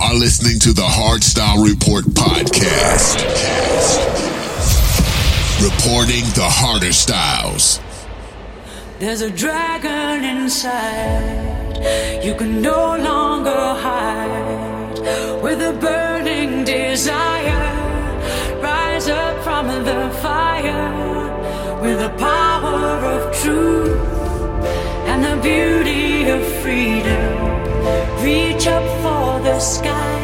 are listening to the Hardstyle Report podcast. Reporting the harder styles. There's a dragon inside. You can no longer hide. With a burning desire, rise up from the fire. With the power of truth and the beauty of freedom reach up for the sky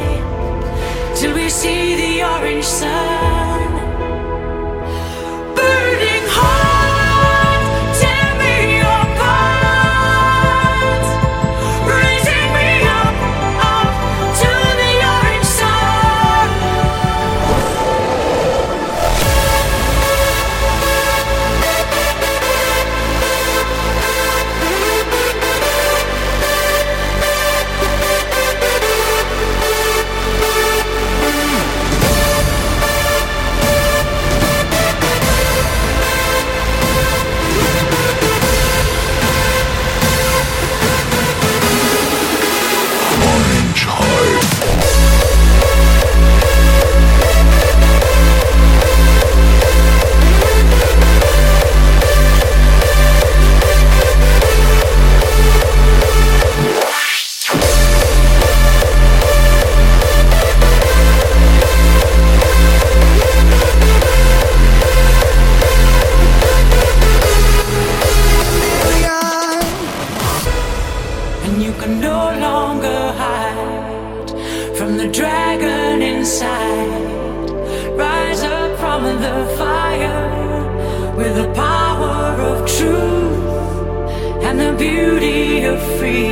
till we see the orange sun.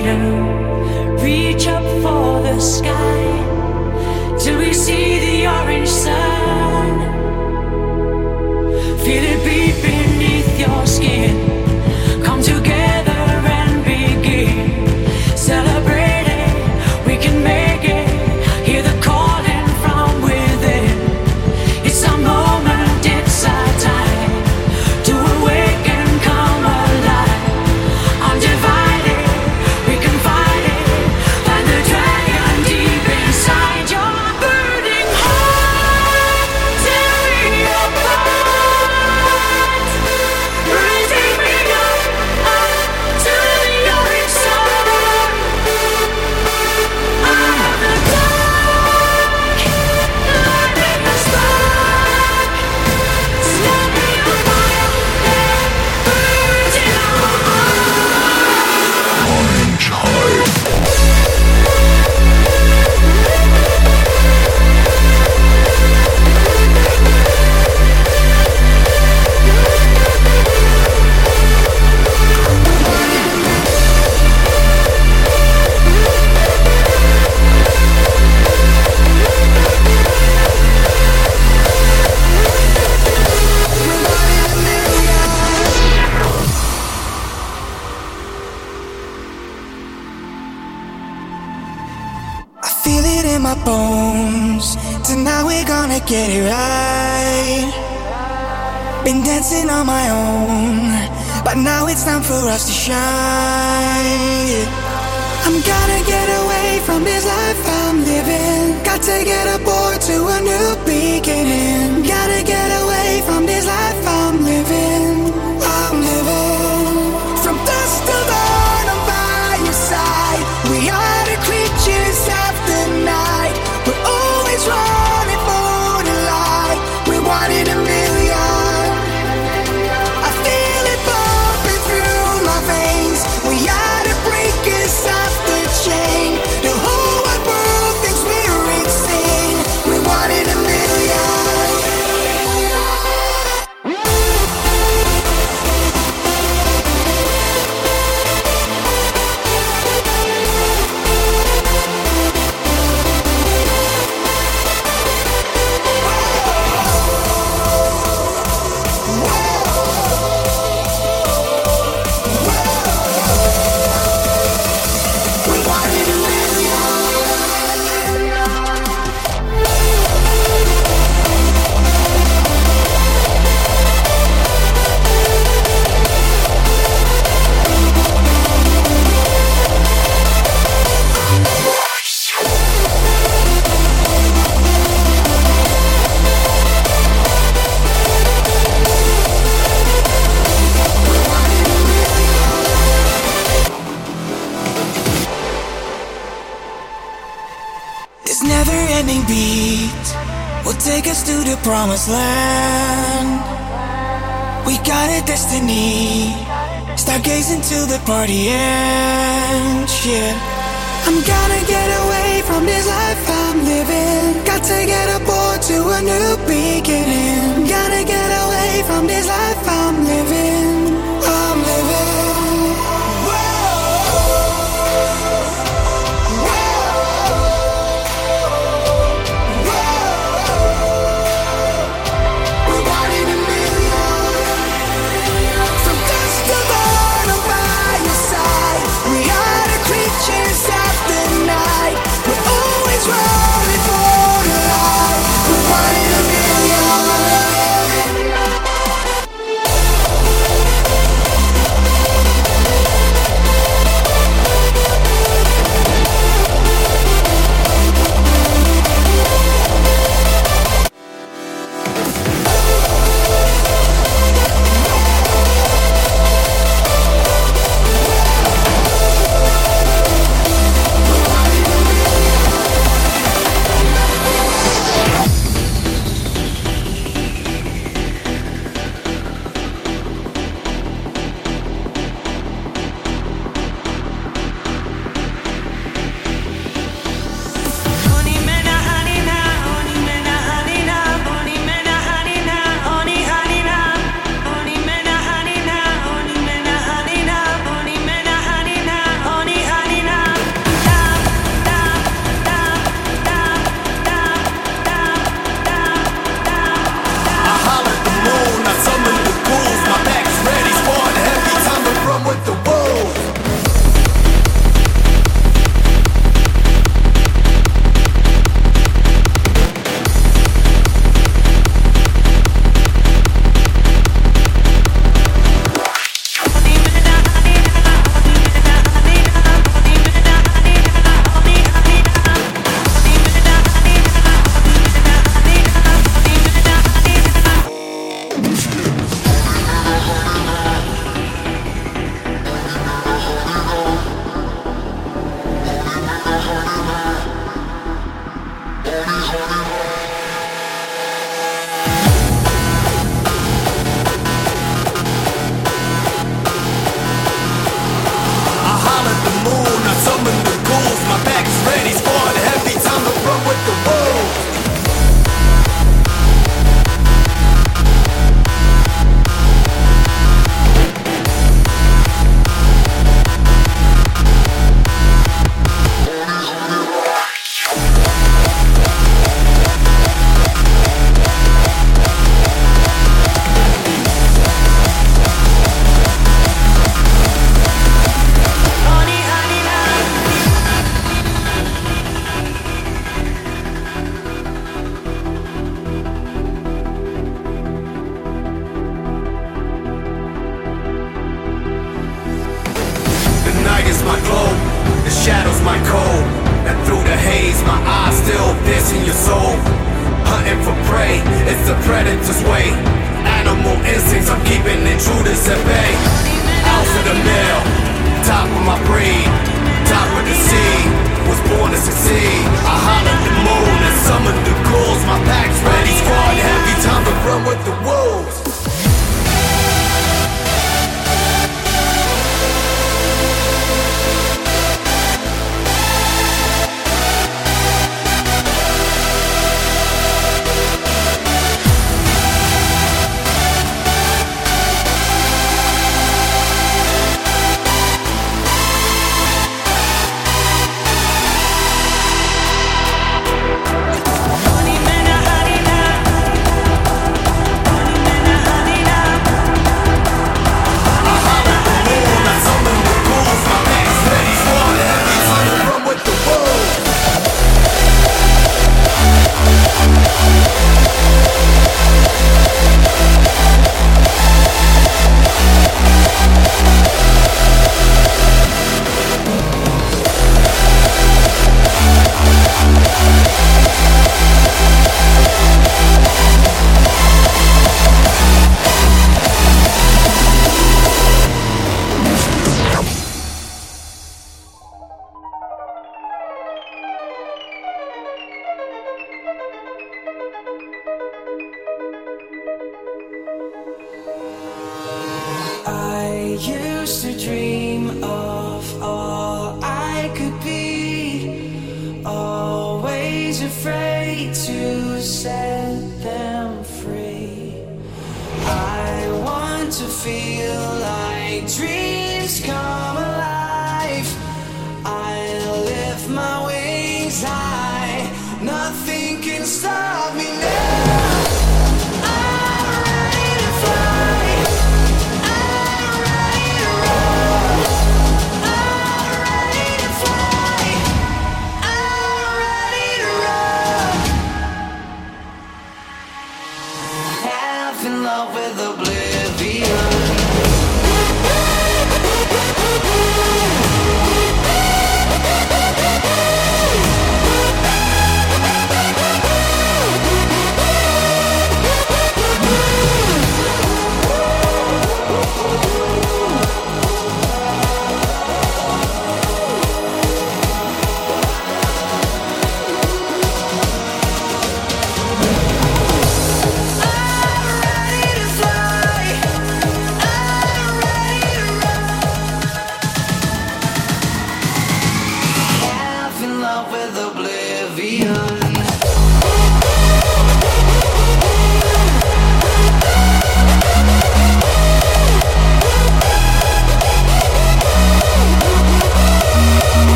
freedom. Reach up for the sky till we see. it's time for us to shine. I'm gonna get away from this life I'm living. Gotta get aboard to a new beginning. Gotta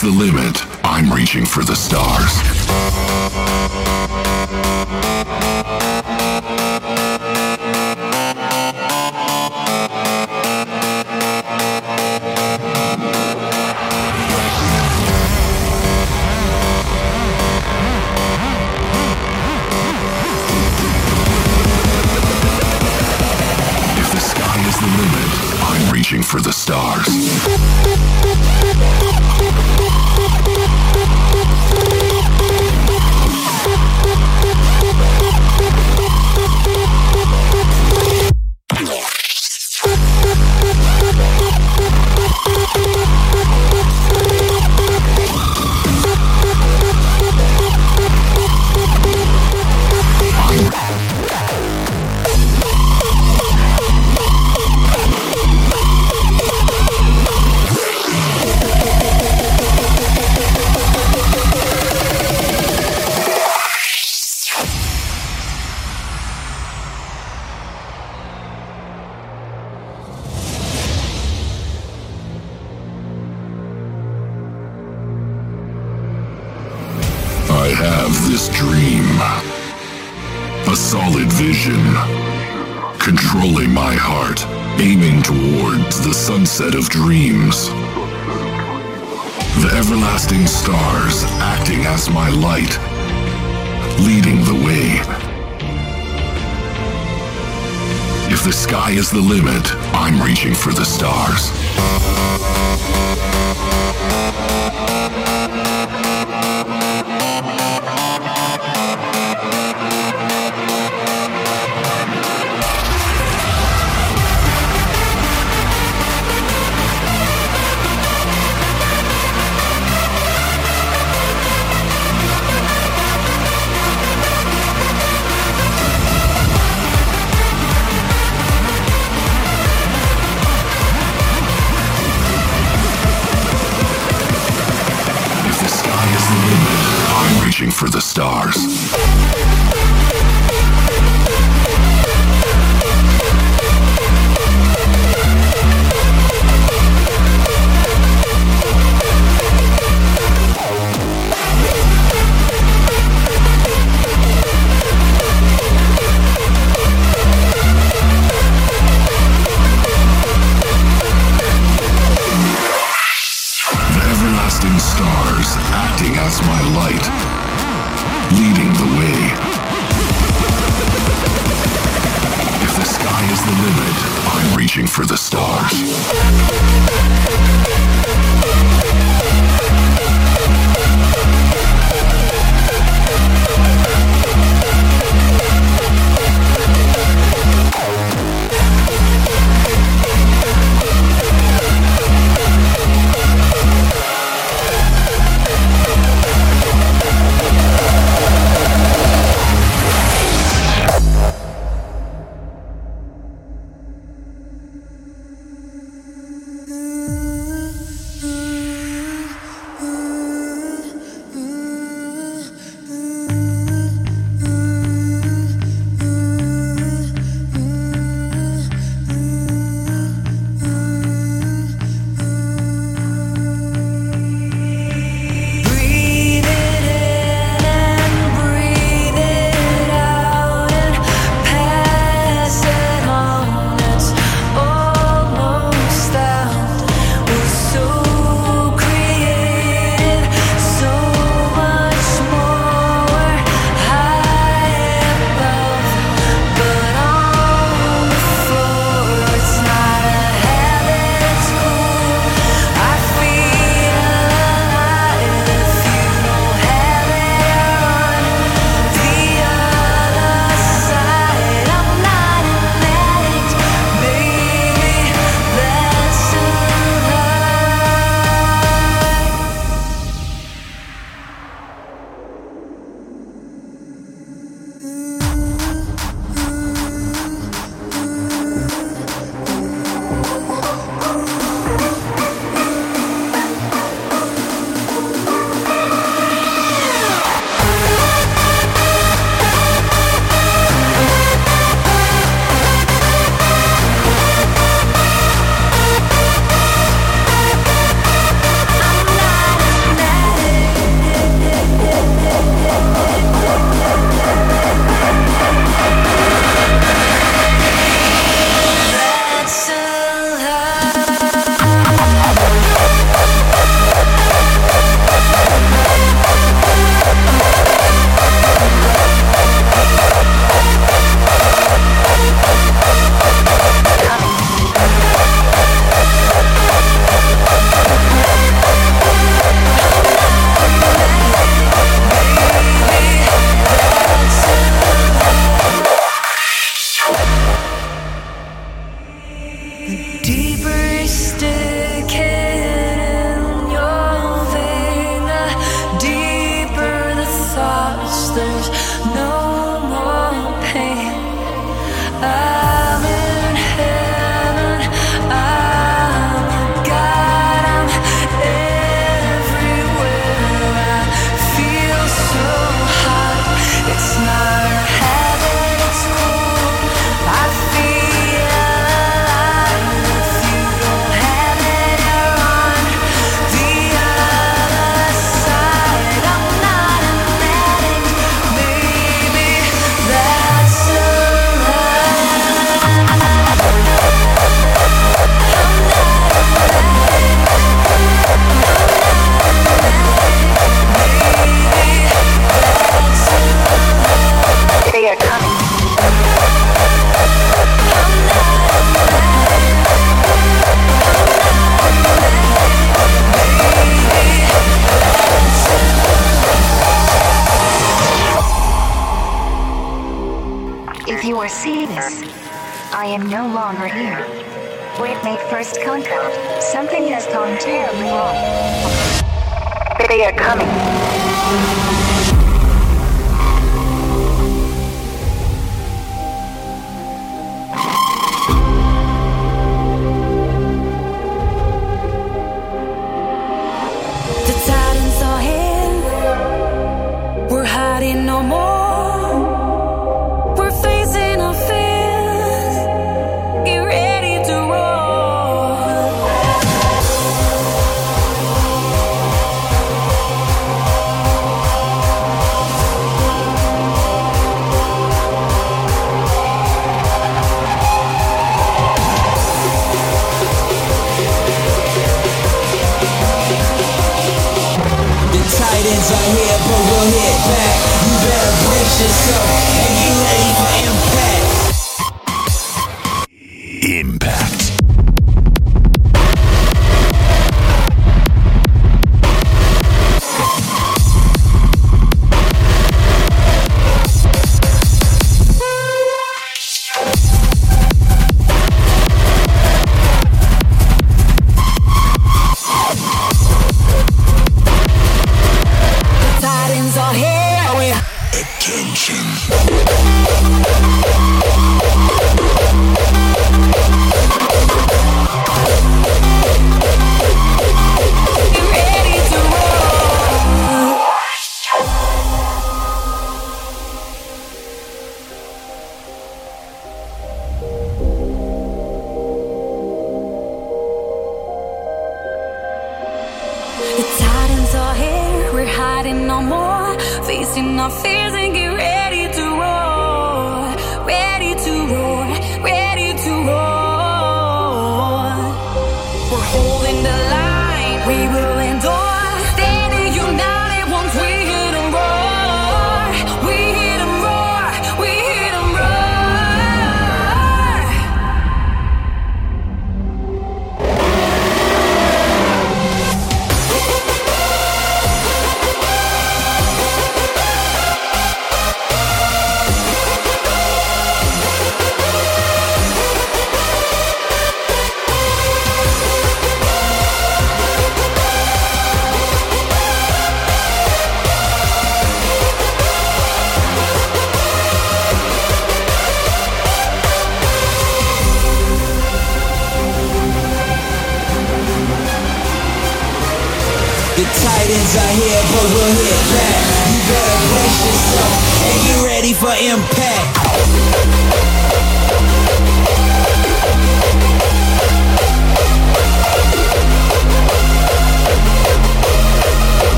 the limit, sunset of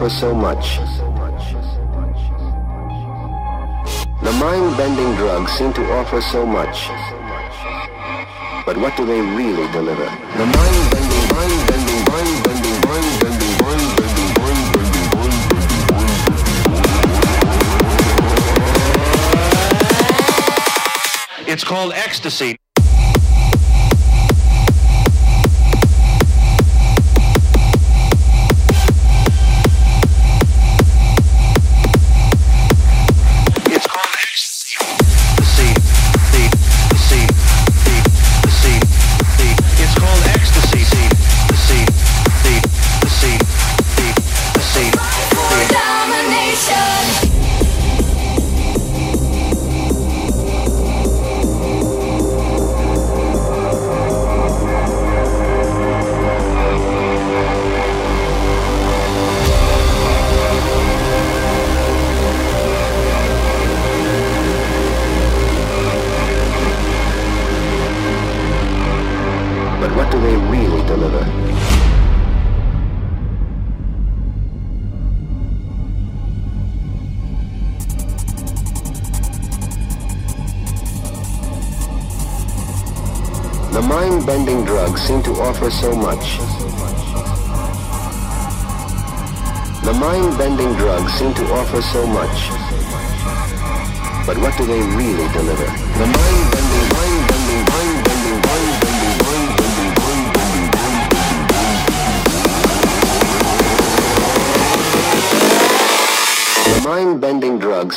Offer so much. The mind-bending drugs seem to offer so much. But what do they really deliver? The mind-bending, mind-bending, mind-bending, mind-bending, mind-bending, mind-bending, It's called ecstasy. offer so much. The mind-bending drugs seem to offer so much. But what do they really deliver? The mind-bending, mind-bending, mind-bending, mind-bending, mind-bending, mind-bending, mind-bending. The mind-bending drugs.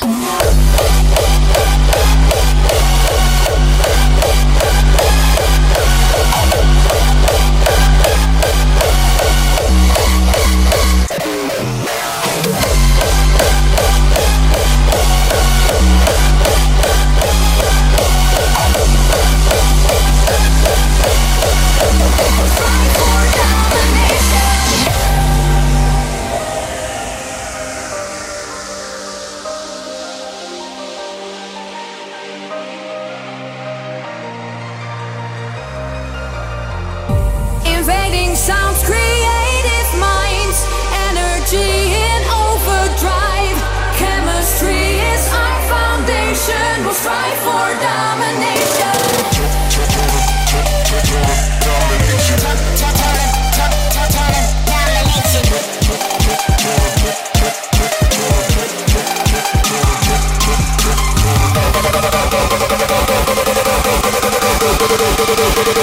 ドドド